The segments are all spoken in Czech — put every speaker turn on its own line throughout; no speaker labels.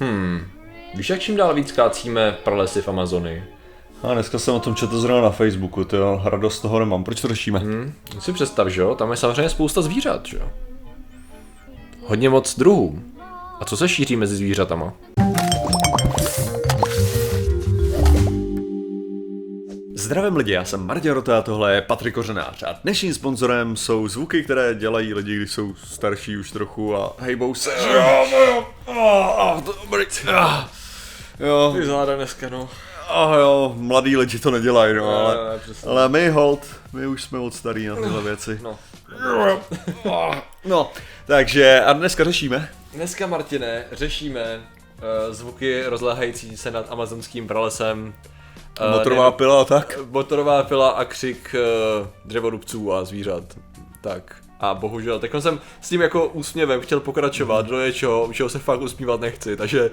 Hmm. Víš, jak čím dál víc kácíme pralesy v Amazonii?
A dneska jsem o tom četl zrovna na Facebooku, to jo, radost toho nemám. Proč to řešíme?
Hmm. Si představ, že jo, tam je samozřejmě spousta zvířat, že jo. Hodně moc druhů. A co se šíří mezi zvířatama?
Zdravím lidi, já jsem Martin Rota a tohle je Patrik Kořenář a dnešním sponzorem jsou zvuky, které dělají lidi, když jsou starší už trochu a hejbou se. Jo,
Ty záda dneska, no.
a jo, mladí lidi to nedělají, no, ale, ale my hold, my už jsme moc starý na tyhle věci.
No.
No, takže a dneska řešíme.
Dneska, Martine, řešíme uh, zvuky rozléhající se nad amazonským pralesem. Eh,
Motorová pila a tak.
motorová pila a křik uh, dřevorubců a zvířat. Tak. A bohužel, tak jsem s tím jako úsměvem chtěl pokračovat do něčeho, čeho se fakt usmívat nechci, takže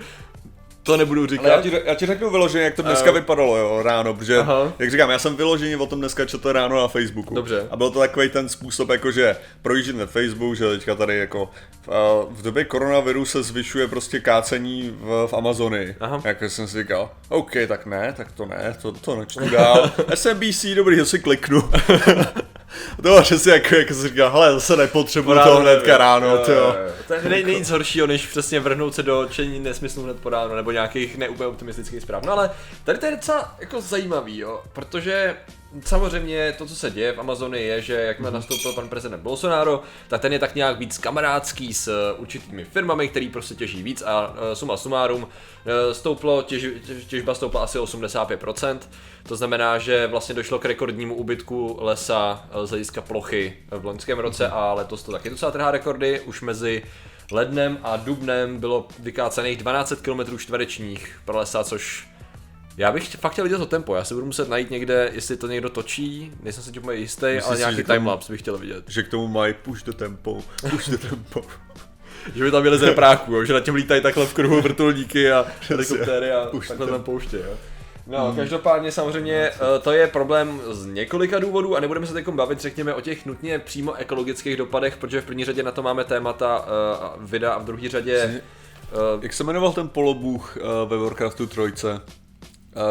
to nebudu říkat.
Ale já ti, já ti řeknu vyloženě, jak to dneska
Eh.
vypadalo, jo, ráno, protože,
Aha.
jak říkám, já jsem vyloženě o tom dneska četl ráno na Facebooku.
Dobře.
A byl to takový ten způsob, jako že projíždět na Facebook, že teďka tady jako v, v době koronaviru se zvyšuje prostě kácení v, v Amazonii.
Aha.
Jak jsem si říkal, OK, tak ne, tak to ne, to, to nečtu dál. SMBC, dobrý, to si kliknu. to bylo přesně jako, jako si říkal, hele, zase nepotřebuju to hnedka ráno, to jo.
To je nej, nic horšího, než přesně vrhnout se do čení nesmyslů hned po ráno, nebo nějakých neúplně optimistických zpráv. No ale tady to je docela jako zajímavý, jo, protože samozřejmě to, co se děje v Amazonii, je, že jakmile nastoupil pan prezident Bolsonaro, tak ten je tak nějak víc kamarádský s eh, určitými firmami, který prostě těží víc a uh, suma sumárum eh, stouplo, těž, těž, těžba stoupla asi 85%, to znamená, že vlastně došlo k rekordnímu úbytku lesa eh, z hlediska plochy v loňském roce a letos to taky docela trhá rekordy, už mezi lednem a dubnem bylo vykácených 12 km čtverečních pralesa, což já bych fakt chtěl vidět to tempo, já si budu muset najít někde, jestli to někdo točí, nejsem si tím úplně jistý,
Myslíš
ale
si,
nějaký timelapse bych chtěl vidět.
Že k tomu mají push the tempo, push the tempo.
Že by tam byly z repráků, jo, že na těm lítají takhle v kruhu vrtulníky a helikoptéry a takhle tam pouště, jo. No, každopádně samozřejmě eh, to je problém z několika důvodů a nebudeme se teď bavit, řekněme, o těch nutně přímo ekologických dopadech, protože v první řadě na to máme témata uh, videa a v druhé řadě uh,
Jak se jmenoval ten polobůh uh, ve Warcraftu 3, uh,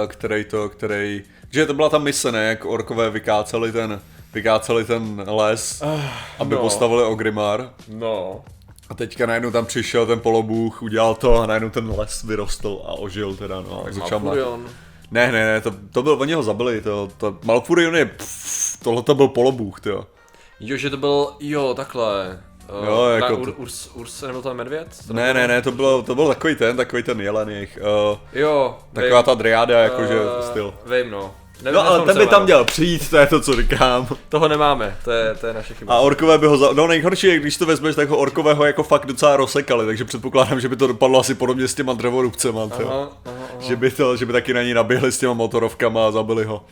který to, který, že to byla ta mise, ne, jak orkové vykáceli ten, vykáceli ten les, aby
no.
postavili Ogrimar.
no,
A teďka najednou tam přišel ten polobůh, udělal to a najednou ten les vyrostl a ožil teda, no, tak začal. Ne, ne, ne, to, to byl, oni ho zabili, to, to, Malfurion je, pff, tohle to byl polobůh, jo.
Jo, že to byl, jo, takhle. Uh,
Jo, jako
Ur, Urs, Urs, nebyl to medvěd? To
Ne, ne, ne, to bylo, to byl takový ten, takový ten jelen jejich, uh,
Jo,
taková
vím,
ta driáda, jakože
eh,
styl.
Vím, no. Nevím,
No ale ten by tam měl přijít, to je to, co říkám.
Toho nemáme, to je, to je naše chyba.
A orkové by ho za... No nejhorší je, když to vezmeš, tak ho orkové ho jako fakt docela rozsekali, takže předpokládám, že by to dopadlo asi podobně s těma dřevorubcema,
Aha, aha, aha.
Že by, to, že by taky na ní naběhli s těma motorovkama a zabili ho.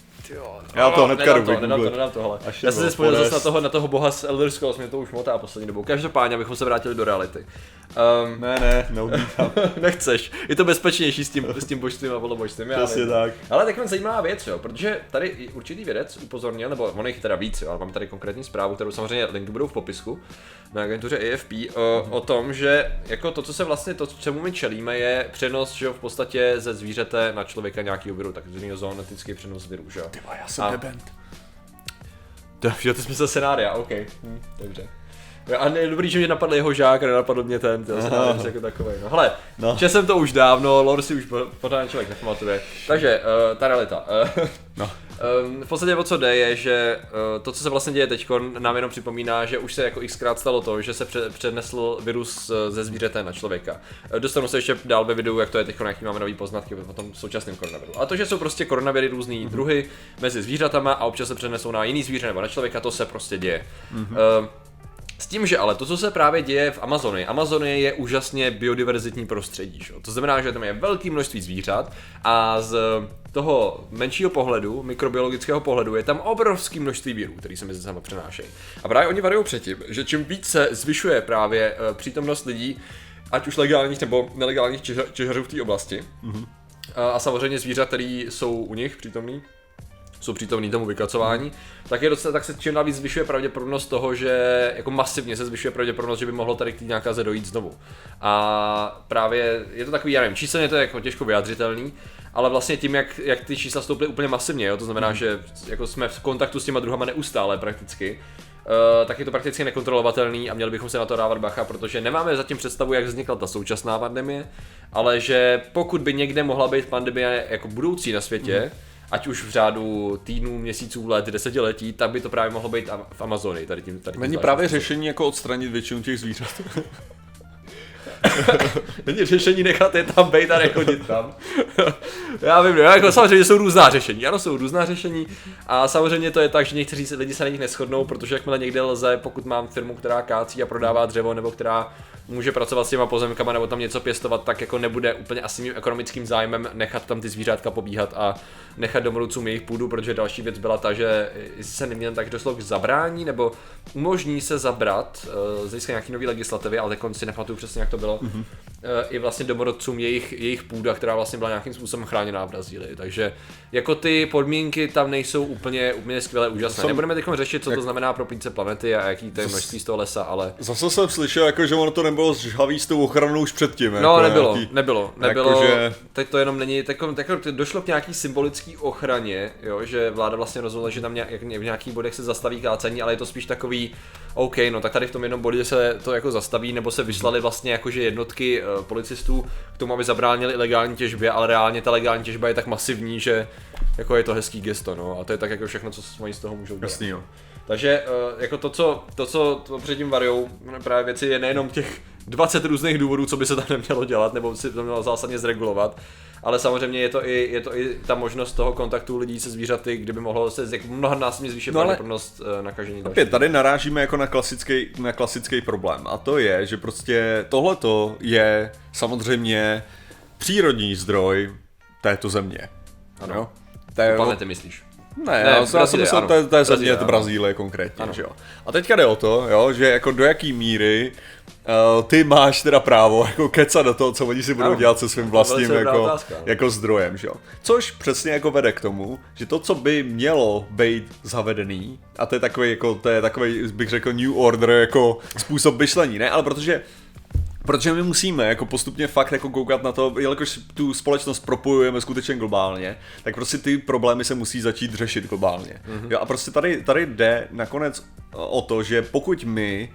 Já to hnedka
nedám
jdu
to, nedám to, nedám tohle.
Až
Já jsem si vzpomněl zase na toho, na toho boha z Elder Scrolls, mě to už motá poslední dobou. Každopádně, abychom se vrátili do reality. Um,
Ne, ne, neodmítám.
nechceš, je to bezpečnější s tím, s tím božstvím a polobožstvím. já
Přesně tak.
Ale taková zajímavá věc, jo, protože tady i určitý vědec upozornil, nebo on jich teda víc, jo, ale mám tady konkrétní zprávu, kterou samozřejmě linky budou v popisku na agentuře AFP, o, o tom, že jako to, co se vlastně, to, čemu my čelíme, je přenos, že jo, v podstatě ze zvířete na člověka nějakého viru, takzvaný zoonetický přenos viru, že jo.
já jsem
A-
debent.
To, že ty smysl scenária, OK. Hm, dobře. A ne, dobrý, že mě napadl jeho žák a nenapadl mě ten, ten scenář jako takový. No hele, no. Četl jsem to už dávno, lore si už po- pořádně člověk nepamatuje. Takže, uh, ta realita. Uh,
No.
Um, v podstatě o co jde je, že uh, to, co se vlastně děje teď, nám jenom připomíná, že už se jako xkrát stalo to, že se pře- přenesl virus eh, ze zvířete na člověka. Eh, Dostanu se ještě dál ve videu, jak to je teď, jaký máme nový poznatky o tom současném koronaviru. A to, že jsou prostě koronaviry různý druhy mezi zvířatama a občas se přenesou na jiný zvíře nebo na člověka, to se prostě děje. Mm-hmm. Uh, s tím, že ale to, co se právě děje v Amazonii, Amazonie je úžasně biodiverzitní prostředí. Že? To znamená, že tam je velké množství zvířat a z toho menšího pohledu, mikrobiologického pohledu, je tam obrovské množství vírů, který se mezi sama přenášejí. A právě oni varují předtím, že čím víc se zvyšuje právě eh, přítomnost lidí, ať už legálních nebo nelegálních těžařů v té oblasti, mm-hmm. a, a samozřejmě zvířat, které jsou u nich přítomný, jsou přítomní tomu vykacování, tak, je docela, tak se čím dál víc zvyšuje pravděpodobnost toho, že jako masivně se zvyšuje pravděpodobnost, že by mohlo tady k té nákaze dojít znovu. A právě je to takový, já nevím, číselně to je jako těžko vyjadřitelný, ale vlastně tím, jak, jak ty čísla stouply úplně masivně, jo, to znamená, hmm. že jako jsme v kontaktu s těma druhama neustále prakticky, Uh, tak je to prakticky nekontrolovatelný a měli bychom se na to dávat bacha, protože nemáme zatím představu, jak vznikla ta současná pandemie, ale že pokud by někde mohla být pandemie jako budoucí na světě, mm. Ať už v řádu týdnů, měsíců, let, desetiletí, tak by to právě mohlo být v Amazonii. Tady tím, tady tím
Není právě řešení jako odstranit většinu těch zvířat.
Není řešení nechat je tam být a nechodit tam. Já vím, jako samozřejmě jsou různá řešení, ano, jsou různá řešení a samozřejmě to je tak, že někteří lidi se na nich neschodnou, protože jakmile někde lze, pokud mám firmu, která kácí a prodává dřevo nebo která může pracovat s těma pozemkama nebo tam něco pěstovat, tak jako nebude úplně asi mým ekonomickým zájmem nechat tam ty zvířátka pobíhat a nechat domorodcům jejich půdu, protože další věc byla ta, že se neměl tak došlo k zabrání nebo umožní se zabrat uh, z hlediska nějaký nový legislativy, ale teď si nepamatuju přesně, jak to bylo, mm-hmm. uh, i vlastně domorodcům jejich, jejich půda, která vlastně byla nějakým způsobem chráněná v Brazílii. Takže jako ty podmínky tam nejsou úplně, úplně skvěle úžasné. Jsem... Nebudeme teď řešit, co jak... to znamená pro plínce planety a jaký to je množství z toho lesa, ale...
Zase jsem slyšel, jako, že ono to nebylo žhavý s tou ochranou už předtím.
No, jako nebylo, nějaký... nebylo, nebylo, jako, že... teď to jenom není, tak, tak, došlo k nějaký symbolický ochraně, jo, že vláda vlastně rozhodla, že tam nějak, v nějakých bodech se zastaví kácení, ale je to spíš takový, OK, no tak tady v tom jednom bodě se to jako zastaví, nebo se vyslali vlastně jakože jednotky uh, policistů k tomu, aby zabránili ilegální těžbě, ale reálně ta legální těžba je tak masivní, že jako je to hezký gesto, no, a to je tak jako všechno, co oni z toho můžou dělat.
Jasný, jo.
Takže uh, jako to, co, to, co to předtím variou právě věci je nejenom těch 20 různých důvodů, co by se tam nemělo dělat, nebo si to mělo zásadně zregulovat, ale samozřejmě je to i, je to i ta možnost toho kontaktu lidí se zvířaty, kdyby mohlo se jako mnohonásobně zvýšit no pravděpodobnost uh, nakažení.
Opět, tady narážíme jako na klasický, na klasický problém a to je, že prostě tohleto je samozřejmě přírodní zdroj této země.
Ano. Jo? To je, planety myslíš?
Ne, ne já, já jsem myslel, to je země Brazílie konkrétně, ano. že jo. A teďka jde o to, jo, že jako do jaký míry uh, ty máš teda právo jako kecat do toho, co oni si budou ano. dělat se svým vlastním jako, jako zdrojem, že jo. Což přesně jako vede k tomu, že to, co by mělo být zavedený, a to je takový, jako, to je takový, bych řekl, new order, jako způsob myšlení, ne, ale protože Protože my musíme jako postupně fakt jako koukat na to, jelikož tu společnost propojujeme skutečně globálně, tak prostě ty problémy se musí začít řešit globálně. Mm-hmm. Jo, a prostě tady, tady jde nakonec o to, že pokud my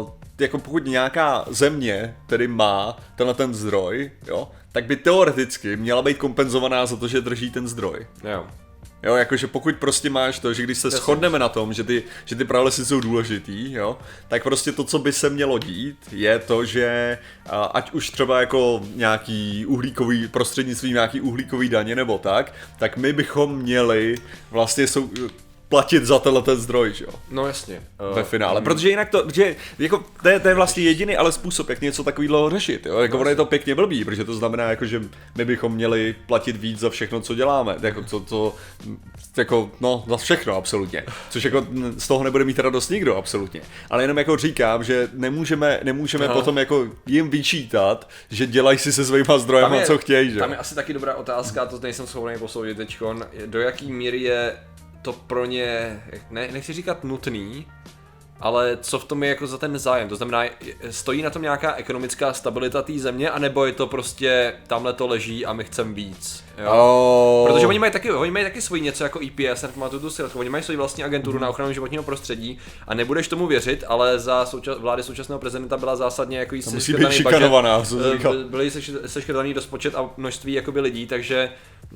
uh, jako pokud nějaká země tedy má tenhle ten zdroj, jo, tak by teoreticky měla být kompenzovaná za to, že drží ten zdroj.
Jo.
Jo, jakože pokud prostě máš to, že když se Jasně. shodneme na tom, že ty, že ty pralesy jsou důležitý, jo, tak prostě to, co by se mělo dít, je to, že ať už třeba jako nějaký uhlíkový, prostřednictvím nějaký uhlíkový daně nebo tak, tak my bychom měli vlastně sou, platit za tenhle ten zdroj, že jo?
No jasně.
Uh, Ve finále, um, protože jinak to, že jako, to, je, to je vlastně jediný ale způsob, jak něco takového řešit, jo? Jako no, ono je to pěkně blbý, protože to znamená, jako, že my bychom měli platit víc za všechno, co děláme, jako, co, co, jako, no, za všechno, absolutně. Což jako z toho nebude mít radost nikdo, absolutně. Ale jenom jako říkám, že nemůžeme, nemůžeme Aha. potom jako jim vyčítat, že dělají si se svýma zdrojema, co chtějí, že
Tam je asi taky dobrá otázka, to nejsem schopný posoudit teďkon, do jaký míry je to pro ně, ne, nechci říkat nutný, ale co v tom je jako za ten zájem? To znamená, stojí na tom nějaká ekonomická stabilita té země, anebo je to prostě tamhle to leží a my chceme víc? Jo? Oh. Protože oni mají taky, oni mají taky svoji něco jako EPS, nepamatuju tu silku, oni mají svoji vlastní agenturu mm. na ochranu životního prostředí a nebudeš tomu věřit, ale za souča- vlády současného prezidenta byla zásadně jako
jí musí být šikanovaná,
eh, byly seškrtaný rozpočet a množství jakoby lidí, takže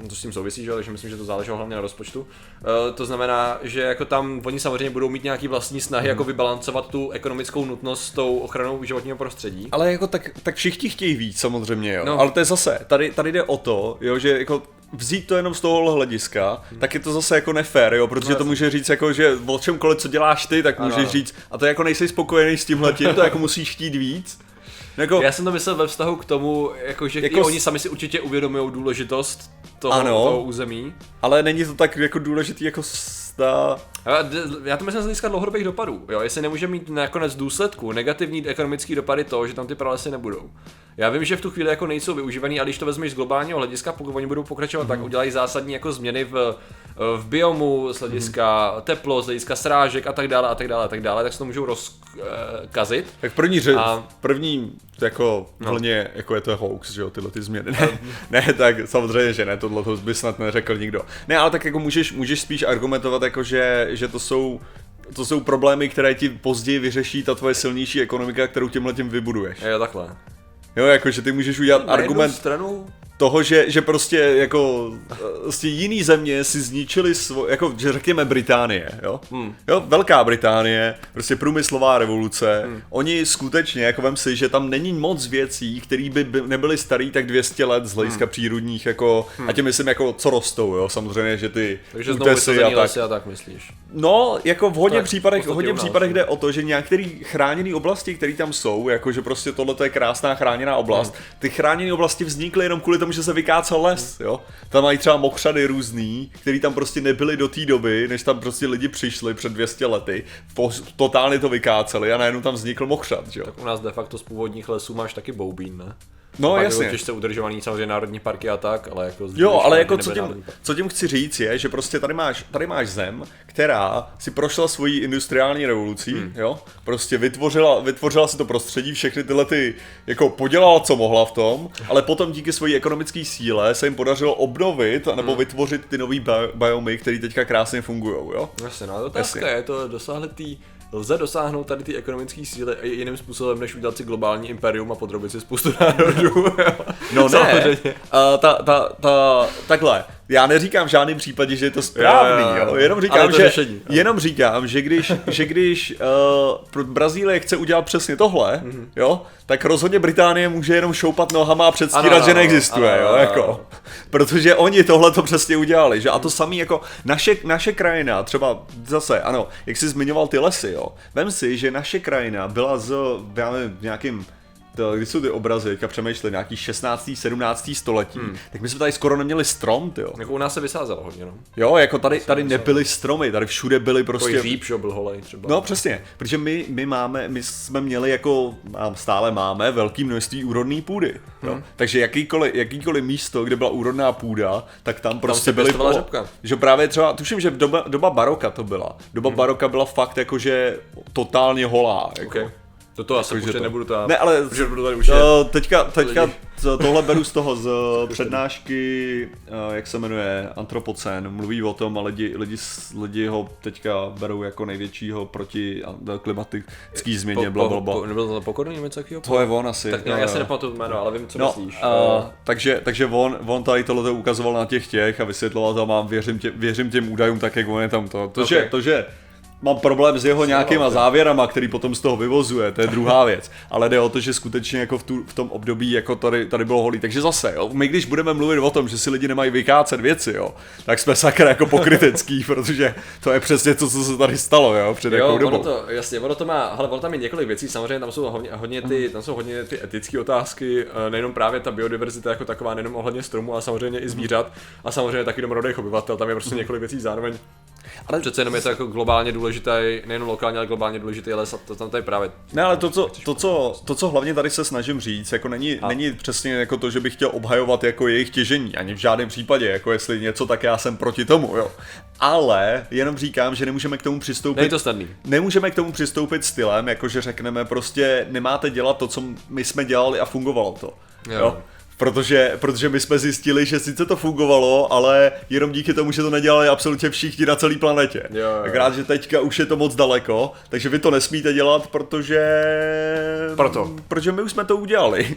to s tím souvisí, že, takže myslím, že to záleželo hlavně na rozpočtu. Uh, to znamená, že jako tam oni samozřejmě budou mít nějaký vlastní snahy, mm. jako vybalancovat tu ekonomickou nutnost s tou ochranou životního prostředí.
Ale jako tak, tak všichni chtějí víc samozřejmě, jo. No. Ale to je zase, tady, tady jde o to, jo, že vzít to jenom z tohohle hlediska, hmm. tak je to zase jako nefér, jo, protože no, to může říct jako, že o čemkoliv, co děláš ty, tak můžeš ano. říct, a to jako nejsi spokojený s tím tím, to jako musíš chtít víc.
Jako, Já jsem to myslel ve vztahu k tomu, jako, že jako, i oni sami si určitě uvědomují důležitost toho, ano, toho území.
Ale není to tak jako důležitý jako ta
Já to myslím z hlediska dlouhodobých dopadů. Jo? Jestli nemůže mít nakonec důsledku negativní ekonomický dopady to, že tam ty pralesy nebudou. Já vím, že v tu chvíli jako nejsou využívaný, ale když to vezmeš z globálního hlediska, pokud oni budou pokračovat, mm. tak mhm. udělají zásadní jako změny v, v biomu, z hlediska mm. teplo, z hlediska srážek a tak dále a tak dále a tak dále, tak se to můžou rozkazit.
Tak v první, ře- a... v první jako no. vlně, jako je to hoax, že jo, tyhle ty změny. Ne, ne, tak samozřejmě, že ne, tohle to by snad neřekl nikdo. Ne, ale tak jako můžeš, můžeš spíš argumentovat jako, že, že to jsou to jsou problémy, které ti později vyřeší ta tvoje silnější ekonomika, kterou tímhle tím vybuduješ.
Jo, takhle.
Jo, jako, že ty můžeš udělat Na argument...
stranu
toho, že, že prostě jako prostě jiný země si zničili svo, jako že řekněme Británie, jo? Hmm. jo? Velká Británie, prostě průmyslová revoluce, hmm. oni skutečně, jako vem si, že tam není moc věcí, které by, by nebyly starý tak 200 let z hlediska hmm. přírodních, jako, hmm. a tím myslím jako co rostou, jo, samozřejmě, že ty
Takže znovu a tak. a tak myslíš?
No, jako v hodně tak, případech, v hodně případech jde o to, že některé chráněné oblasti, které tam jsou, jako že prostě tohle je krásná chráněná oblast, hmm. ty chráněné oblasti vznikly jenom kvůli tomu, tomu, že se vykácel les, jo. Tam mají třeba mokřady různý, který tam prostě nebyly do té doby, než tam prostě lidi přišli před 200 lety, po, totálně to vykáceli a najednou tam vznikl mokřad, jo.
Tak u nás de facto z původních lesů máš taky boubín, ne?
No Pak jasně.
Těžce udržovaný samozřejmě národní parky a tak, ale jako...
Jo, ale jako co tím, co tím chci říct je, že prostě tady máš, tady máš zem, která si prošla svojí industriální revolucí, hmm. jo, prostě vytvořila, vytvořila si to prostředí, všechny tyhle ty, jako podělala, co mohla v tom, ale potom díky své ekonomické síle se jim podařilo obnovit, nebo hmm. vytvořit ty nové biomy, které teďka krásně fungují, jo.
Jasně, no otázka je, to dosáhli tý lze dosáhnout tady ty ekonomické síly jiným způsobem, než udělat si globální imperium a podrobit si spoustu národů.
no ne, uh, ta, ta, ta, takhle, já neříkám v žádném případě, že je to správný, jo, jo, jo. jenom říkám, že, řešení, jenom říkám, že když, že když uh, Brazílie chce udělat přesně tohle, mm-hmm. jo, tak rozhodně Británie může jenom šoupat nohama a předstírat, ano, že neexistuje, ano, jo, ano, jako, ano. protože oni tohle to přesně udělali, že a to samé jako naše, naše krajina, třeba zase, ano, jak jsi zmiňoval ty lesy, jo, vem si, že naše krajina byla z, já nevím, nějakým to, když jsou ty obrazy, teďka přemýšleli, nějaký 16. 17. století, hmm. tak my jsme tady skoro neměli strom, jo.
Jako u nás se vysázelo hodně, no.
Jo, jako tady, tady nebyly stromy, tady všude byly prostě...
Takový říp, že byl holej třeba.
No přesně, protože my, my máme, my jsme měli jako, stále máme, velké množství úrodné půdy, jo. Hmm. Takže jakýkoliv, jakýkoliv místo, kde byla úrodná půda, tak tam prostě tam byly... Po,
řepka.
Že právě třeba, tuším, že doba, doba baroka to byla. Doba hmm. baroka byla fakt jakože totálně holá. Jako. Okay.
To asi určitě to... nebudu tam,
ne, ale
protože budu tady
už to, teďka, teďka tohle beru z toho, z přednášky, eh, jak se jmenuje, Antropocen, mluví o tom a lidi, lidi, lidi ho teďka berou jako největšího proti klimatický změně, bla, bla, bla.
Nebyl to pokorný nebo něco takového?
To je on asi.
Tak ne, já si nepamatuju jméno, ale vím, co no, myslíš.
Uh, takže, takže on, on tady tohle ukazoval na těch těch a vysvětloval to, mám, věřím, tě, věřím těm údajům tak, jak on je tam to. To, okay. že, to, že mám problém s jeho nějakýma závěrama, který potom z toho vyvozuje, to je druhá věc. Ale jde o to, že skutečně jako v, tu, v tom období jako tady, tady bylo holý. Takže zase, jo, my když budeme mluvit o tom, že si lidi nemají vykácet věci, jo, tak jsme sakra jako pokrytecký, protože to je přesně to, co se tady stalo, jo, před jo, jakou dobou.
Ono to, jasně, ono to má, ale ono tam je několik věcí, samozřejmě tam jsou hodně, hodně ty, tam jsou hodně ty etické otázky, eh, nejenom právě ta biodiverzita jako taková, nejenom ohledně stromu, ale samozřejmě i zvířat a samozřejmě taky domorodých obyvatel, tam je prostě několik věcí zároveň ale přece jenom je to jako globálně důležitý, nejen lokálně, ale globálně důležitý les a to tam tady právě.
Ne, ale to co, to, co, to, co hlavně tady se snažím říct, jako není, a. není přesně jako to, že bych chtěl obhajovat jako jejich těžení, ani v žádném případě, jako jestli něco, tak já jsem proti tomu, jo. Ale jenom říkám, že nemůžeme k tomu přistoupit.
Není to snadný.
Nemůžeme k tomu přistoupit stylem, jako že řekneme prostě nemáte dělat to, co my jsme dělali a fungovalo to. Jo. jo? Protože, protože my jsme zjistili, že sice to fungovalo, ale jenom díky tomu, že to nedělali absolutně všichni na celé planetě. Jo, jo. Tak rád, že teďka už je to moc daleko, takže vy to nesmíte dělat, protože...
Proto.
Protože my už jsme to udělali.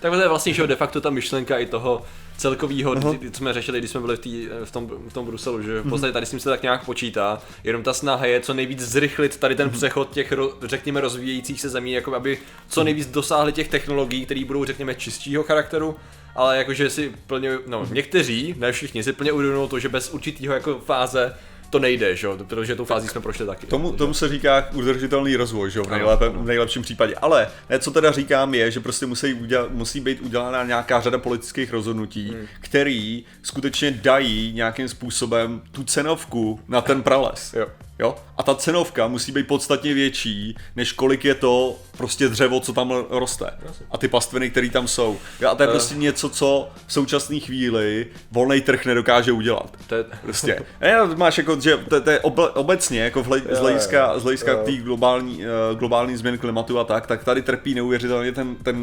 tak to je vlastně že de facto ta myšlenka i toho celkovýho, uh-huh. co jsme řešili, když jsme byli v, tý, v, tom, v tom Bruselu, že v mhm. podstatě tady s tím se tak nějak počítá, jenom ta snaha je co nejvíc zrychlit tady ten mhm. přechod těch, řekněme, rozvíjejících se zemí, jako aby co nejvíc dosáhli těch technologií, které budou, řekněme, čistšího charakteru, ale jakože si plně, no někteří, ne všichni, si plně uvědomují to, že bez určitého jako fáze to nejde, že jo, protože tou fází jsme prošli taky.
Tomu, tomu se říká udržitelný rozvoj, že jo, v, nejlépe, v nejlepším případě. Ale ne, co teda říkám je, že prostě musí, udělat, musí být udělána nějaká řada politických rozhodnutí, hmm. který skutečně dají nějakým způsobem tu cenovku na ten prales. Jo. Jo? A ta cenovka musí být podstatně větší, než kolik je to prostě dřevo, co tam roste. A ty pastviny, které tam jsou. Jo? A to je uh. prostě něco, co v současné chvíli volný trh nedokáže udělat. To je... Prostě. Ne, máš jako, že to, to je obecně, jako z hlediska, z hlediska té globální, uh, globální změny klimatu a tak, tak tady trpí neuvěřitelně ten, ten,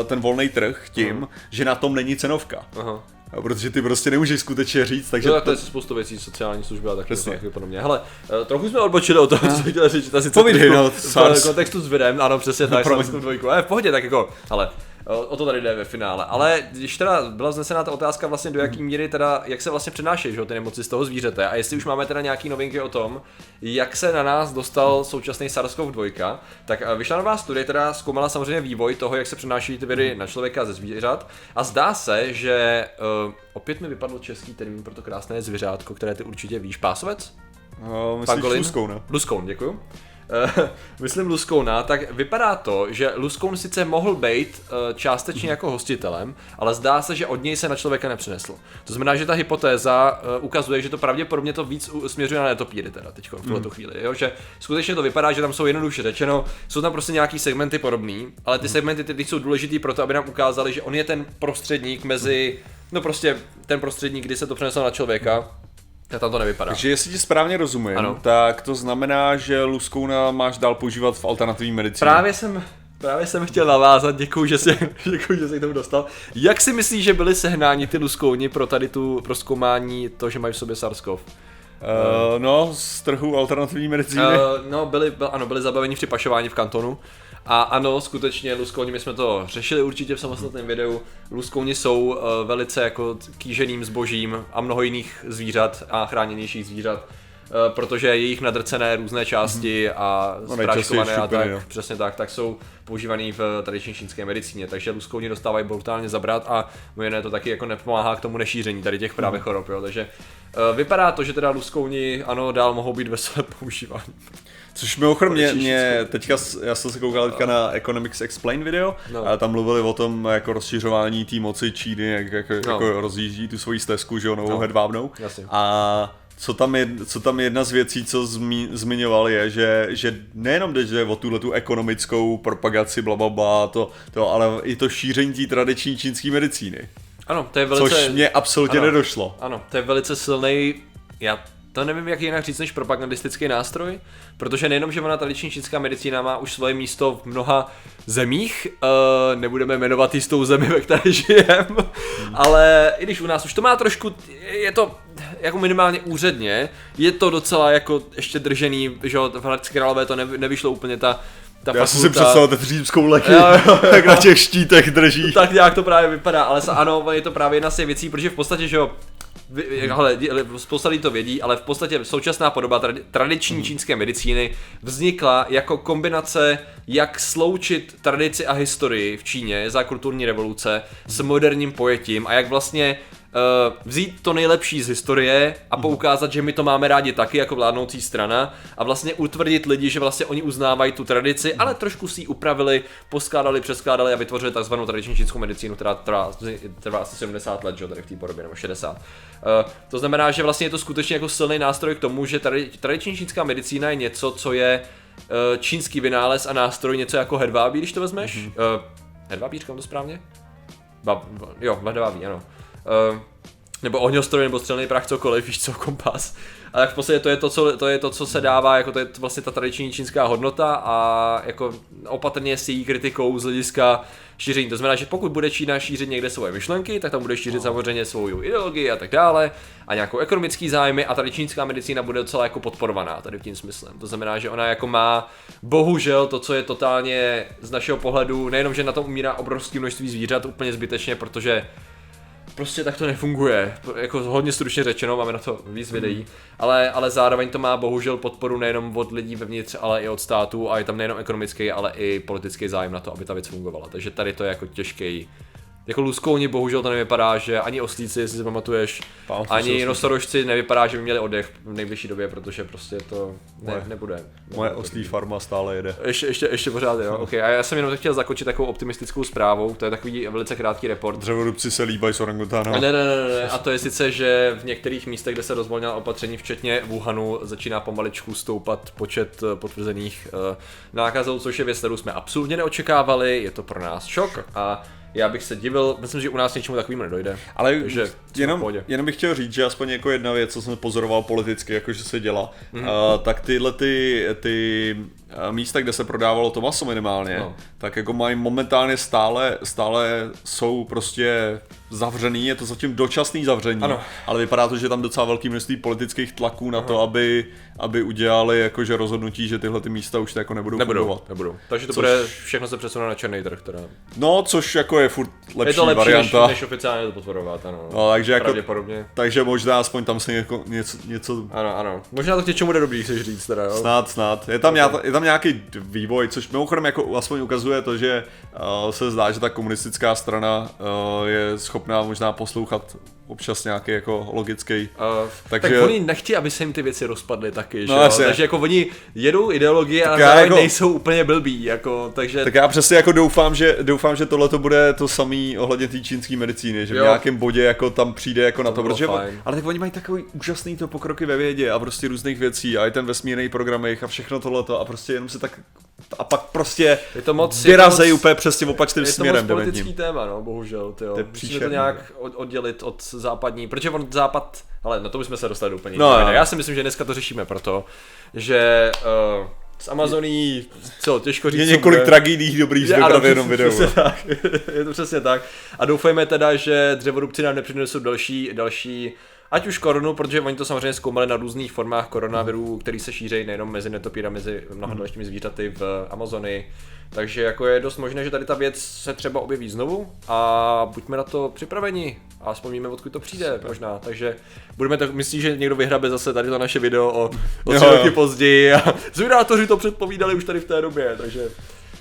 uh, ten volný trh tím, uh. že na tom není cenovka. Uh-huh. Protože ty prostě nemůžeš skutečně říct, takže...
No, to je spoustu věcí, sociální služby a tak taky podobně. Hele, eh, trochu jsme odbočili od toho, co jsem chtěl říct, asi Povídej, no, v kontextu s videm, ano, přesně tak, s dvojku, ale v pohodě, tak jako, ale O to tady jde ve finále. Ale když teda byla znesená ta otázka vlastně do jaký míry teda, jak se vlastně přenáší ty nemoci z toho zvířete a jestli už máme teda nějaký novinky o tom, jak se na nás dostal současný SARS-CoV-2, tak eh, vyšla nová studie teda zkoumala samozřejmě vývoj toho, jak se přenáší ty viry na člověka ze zvířat a zdá se, že uh, opět mi vypadl český termín pro to krásné zvířátko, které ty určitě víš, pásovec?
Myslíš Pangolin? Luskoun, ne?
Luskoun, děkuju. Uh, myslím Luskouna, tak vypadá to, že Luskoun sice mohl být uh, částečně jako hostitelem, ale zdá se, že od něj se na člověka nepřinesl. To znamená, že ta hypotéza uh, ukazuje, že to pravděpodobně to víc směřuje na netopíry teda teď v tuhle mm. chvíli, jo? že skutečně to vypadá, že tam jsou jednoduše řečeno, jsou tam prostě nějaký segmenty podobný, ale ty mm. segmenty ty jsou důležitý pro to, aby nám ukázali, že on je ten prostředník mezi, no prostě ten prostředník, kdy se to přeneslo na člověka, já tam to nevypadá.
Takže jestli ti správně rozumím, ano. tak to znamená, že luskouna máš dál používat v alternativní medicíně.
Právě jsem, Právě jsem chtěl navázat, děkuji, že jsi, děkuji, že jsi k tomu dostal. Jak si myslíš, že byly sehnáni ty luskouni pro tady tu proskoumání to, že mají v sobě Sarskov?
Uh, no, z trhu alternativní medicíny. Uh,
no, byli, byl, ano, byli zabaveni při pašování v kantonu. A ano, skutečně luskouni, my jsme to řešili určitě v samostatném videu, luskouni jsou uh, velice jako kýženým zbožím a mnoho jiných zvířat a chráněnějších zvířat protože jejich nadrcené různé části a no, spráškované a tak, jo. přesně tak, tak jsou používaný v tradiční čínské medicíně, takže luskouni dostávají brutálně zabrat a jiné to taky jako nepomáhá k tomu nešíření tady těch právě mhm. chorob, jo. takže uh, vypadá to, že teda luskouni ano, dál mohou být veselé používání.
Což mimochodem mě, mě, teďka, já jsem se koukal teďka na Economics Explain video no. a tam mluvili o tom jako rozšiřování té moci Číny, jak, jak no. jako rozjíždí tu svoji stezku, že jo, novou no. hedvábnou. Jasně. A co tam, je, co tam jedna z věcí, co zmi, zmiňoval, je, že, že nejenom jde o tuhle tu ekonomickou propagaci, bla, bla, bla to, to, ale i to šíření té tradiční čínské medicíny.
Ano, to je velice...
Což mě absolutně
ano,
nedošlo.
Ano, to je velice silný, já to nevím, jak jinak říct než propagandistický nástroj, protože nejenom, že ona tradiční čínská medicína má už svoje místo v mnoha zemích, uh, nebudeme jmenovat jistou zemi, ve které žijeme, hmm. ale i když u nás už to má trošku, je to jako minimálně úředně, je to docela jako ještě držený, že v Hradci Králové to nevyšlo úplně ta ta
Já jsem si představil ten římskou leky, jak na těch štítech drží.
Tak nějak to právě vypadá, ale ano, je to právě jedna z těch věcí, protože v podstatě, že jo, ale spousta lidí to vědí, ale v podstatě současná podoba tradiční hmm. čínské medicíny vznikla jako kombinace, jak sloučit tradici a historii v Číně za kulturní revoluce s moderním pojetím a jak vlastně uh, vzít to nejlepší z historie a mhm. poukázat, že my to máme rádi taky jako vládnoucí strana a vlastně utvrdit lidi, že vlastně oni uznávají tu tradici, mhm. ale trošku si ji upravili, poskládali, přeskládali a vytvořili takzvanou tradiční čínskou medicínu, která trvá, trvá asi 70 let, že tady v té podobě, nebo 60. Uh, eh, to znamená, že vlastně je to skutečně jako silný nástroj k tomu, že tradiční čínská medicína je něco, co je uh, čínský vynález a nástroj, něco jako hedvábí, když to vezmeš. Mm-hmm. Uh, hedvábí, říkám to správně? Ba, ba, jo, hedvábí, ano. Uh, nebo ohňostroj, nebo střelný prach, cokoliv, víš co, kompas. A tak v podstatě to je to, co, to je to, co se dává, jako to je vlastně ta tradiční čínská hodnota a jako opatrně s její kritikou z hlediska šíření. To znamená, že pokud bude Čína šířit někde svoje myšlenky, tak tam bude šířit no. samozřejmě svou ideologii a tak dále a nějakou ekonomický zájmy a tady čínská medicína bude docela jako podporovaná tady v tím smyslem. To znamená, že ona jako má bohužel to, co je totálně z našeho pohledu, nejenom, že na tom umírá obrovské množství zvířat úplně zbytečně, protože prostě tak to nefunguje. Jako hodně stručně řečeno, máme na to víc videí, mm. ale, ale zároveň to má bohužel podporu nejenom od lidí vevnitř, ale i od států a je tam nejenom ekonomický, ale i politický zájem na to, aby ta věc fungovala. Takže tady to je jako těžký jako luskouni bohužel to nevypadá, že ani oslíci, jestli si pamatuješ, Pám, ani nosorožci nevypadá, že by měli oddech v nejbližší době, protože prostě to ne, moje, nebude.
Moje oslí farma stále jede.
Ještě, ještě, ještě pořád, jo. Okay. A já jsem jenom chtěl zakočit takovou optimistickou zprávou, to je takový velice krátký report.
Dřevorubci se líbají s orangutánem.
Ne, ne, ne, ne, a to je sice, že v některých místech, kde se rozvolnila opatření, včetně Wuhanu, začíná pomaličku stoupat počet eh, potvrzených uh, nákazů, což je věc, kterou jsme absolutně neočekávali, je to pro nás šok. A já bych se divil, myslím, že u nás něčemu takovým nedojde.
Ale Takže jenom, jenom bych chtěl říct, že aspoň jako jedna věc, co jsem pozoroval politicky, jakože se dělá, mm-hmm. uh, tak tyhle ty, ty místa, kde se prodávalo to maso minimálně, no. tak jako mají momentálně stále, stále jsou prostě zavřený, je to zatím dočasný zavření, ano. ale vypadá to, že tam docela velký množství politických tlaků na Aha. to, aby, aby udělali jakože rozhodnutí, že tyhle ty místa už to jako nebudou,
nebudou
fungovat.
Nebudou. Takže to což... bude všechno se přesune na černý trh teda.
No, což jako je furt lepší, je
to lepší
varianta.
Než, než oficiálně to potvorovat, ano.
No, takže jako, takže možná aspoň tam se něco, něco, něco...
Ano, ano. Možná to k něčemu bude dobrý, chceš říct teda, jo?
Snad, snad. Je tam, okay. je tam nějaký vývoj, což mimochodem jako aspoň ukazuje to, že uh, se zdá, že ta komunistická strana uh, je schopná možná poslouchat občas nějaký jako logický. Uh,
takže... Tak oni nechtějí, aby se jim ty věci rozpadly taky, no, že Takže jako oni jedou ideologie a zároveň jako... nejsou úplně blbí, jako, takže...
Tak já přesně jako doufám, že, doufám, že tohle to bude to samý ohledně té čínské medicíny, že jo. v nějakém bodě jako tam přijde jako to na to, protože fajn. ale tak oni mají takový úžasný to pokroky ve vědě a prostě různých věcí a i ten vesmírný program a všechno tohleto a prostě jenom se tak a pak prostě
je to moc,
vyrazejí úplně přesně opačným směrem.
Je to moc politický téma, no, bohužel, tyjo. To Musíme to nějak oddělit od západní, protože on západ, ale na to bychom se dostali úplně no, no. Já si myslím, že dneska to řešíme proto, že uh, z Amazoní, co, těžko říct.
Je několik bude. tragédií dobrých z v jenom videu.
Je to přesně tak. A doufejme teda, že dřevorubci nám nepřinesou další, další ať už koronu, protože oni to samozřejmě zkoumali na různých formách koronavirů, který se šíří nejenom mezi netopíra, mezi mnoha mhm. dalšími zvířaty v Amazonii. Takže jako je dost možné, že tady ta věc se třeba objeví znovu a buďme na to připraveni a aspoň víme, odkud to přijde Super. možná. Takže budeme to, myslí, že někdo vyhrabe zase tady to naše video o, o tři roky později a zvědátoři to předpovídali už tady v té době, takže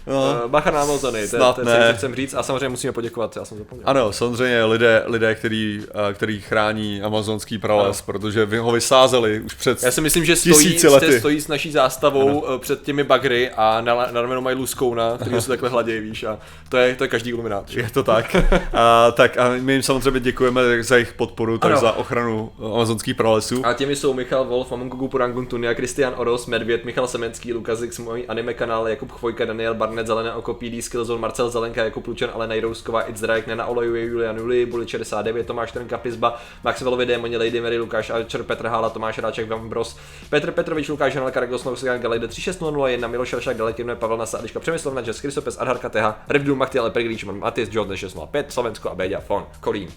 No, bacha na Amazony, to, to je co chcem říct a samozřejmě musíme poděkovat, já jsem zapomněl.
Ano, samozřejmě lidé, lidé který, uh, který chrání amazonský prales, ano. protože vy ho vysázeli už před
Já si myslím, že stojí, lety. stojí s naší zástavou ano. před těmi bagry a na, na ramenu mají luskouna, který se takhle hladějí, víš, a to je, to je každý iluminát.
Je to tak. a, tak a my jim samozřejmě děkujeme za jejich podporu, tak za ochranu amazonských pralesů.
A těmi jsou Michal Wolf, Amongogu Puranguntunia, Kristian Oros, Medvěd, Michal Semenský, Lukazix, můj anime kanál, Jakub Chvojka, Daniel Barn Barnet, Zelené oko, PD, Skillzone, Marcel Zelenka, jako Plučan, Alena Jrousková, It's Drake, Nena Olejuje, Julian Juli, Buli 69, Tomáš Trnka, Pizba, Maximelovi Démoni, Lady Mary, Lukáš Alčer, Petr Hála, Tomáš Ráček, Van Bros, Petr Petrovič, Lukáš Hanel, Karek Dosnov, Sigan, Galejde 3601, Miloš Rašák, Galetinuje, Pavel Nasa, Adiška Přemyslovna, Jess Krysopes, Adharka Teha, Revdu, Machty, Ale Pergrič, Matis, Jordan 605, Slovensko a Béďa, Fon, Kolín.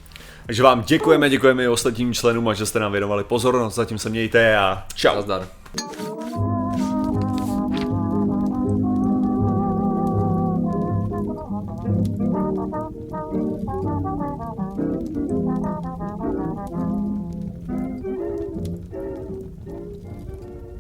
Takže vám děkujeme, děkujeme i ostatním členům a že jste nám věnovali pozornost. Zatím se mějte a čau.
Nazdar.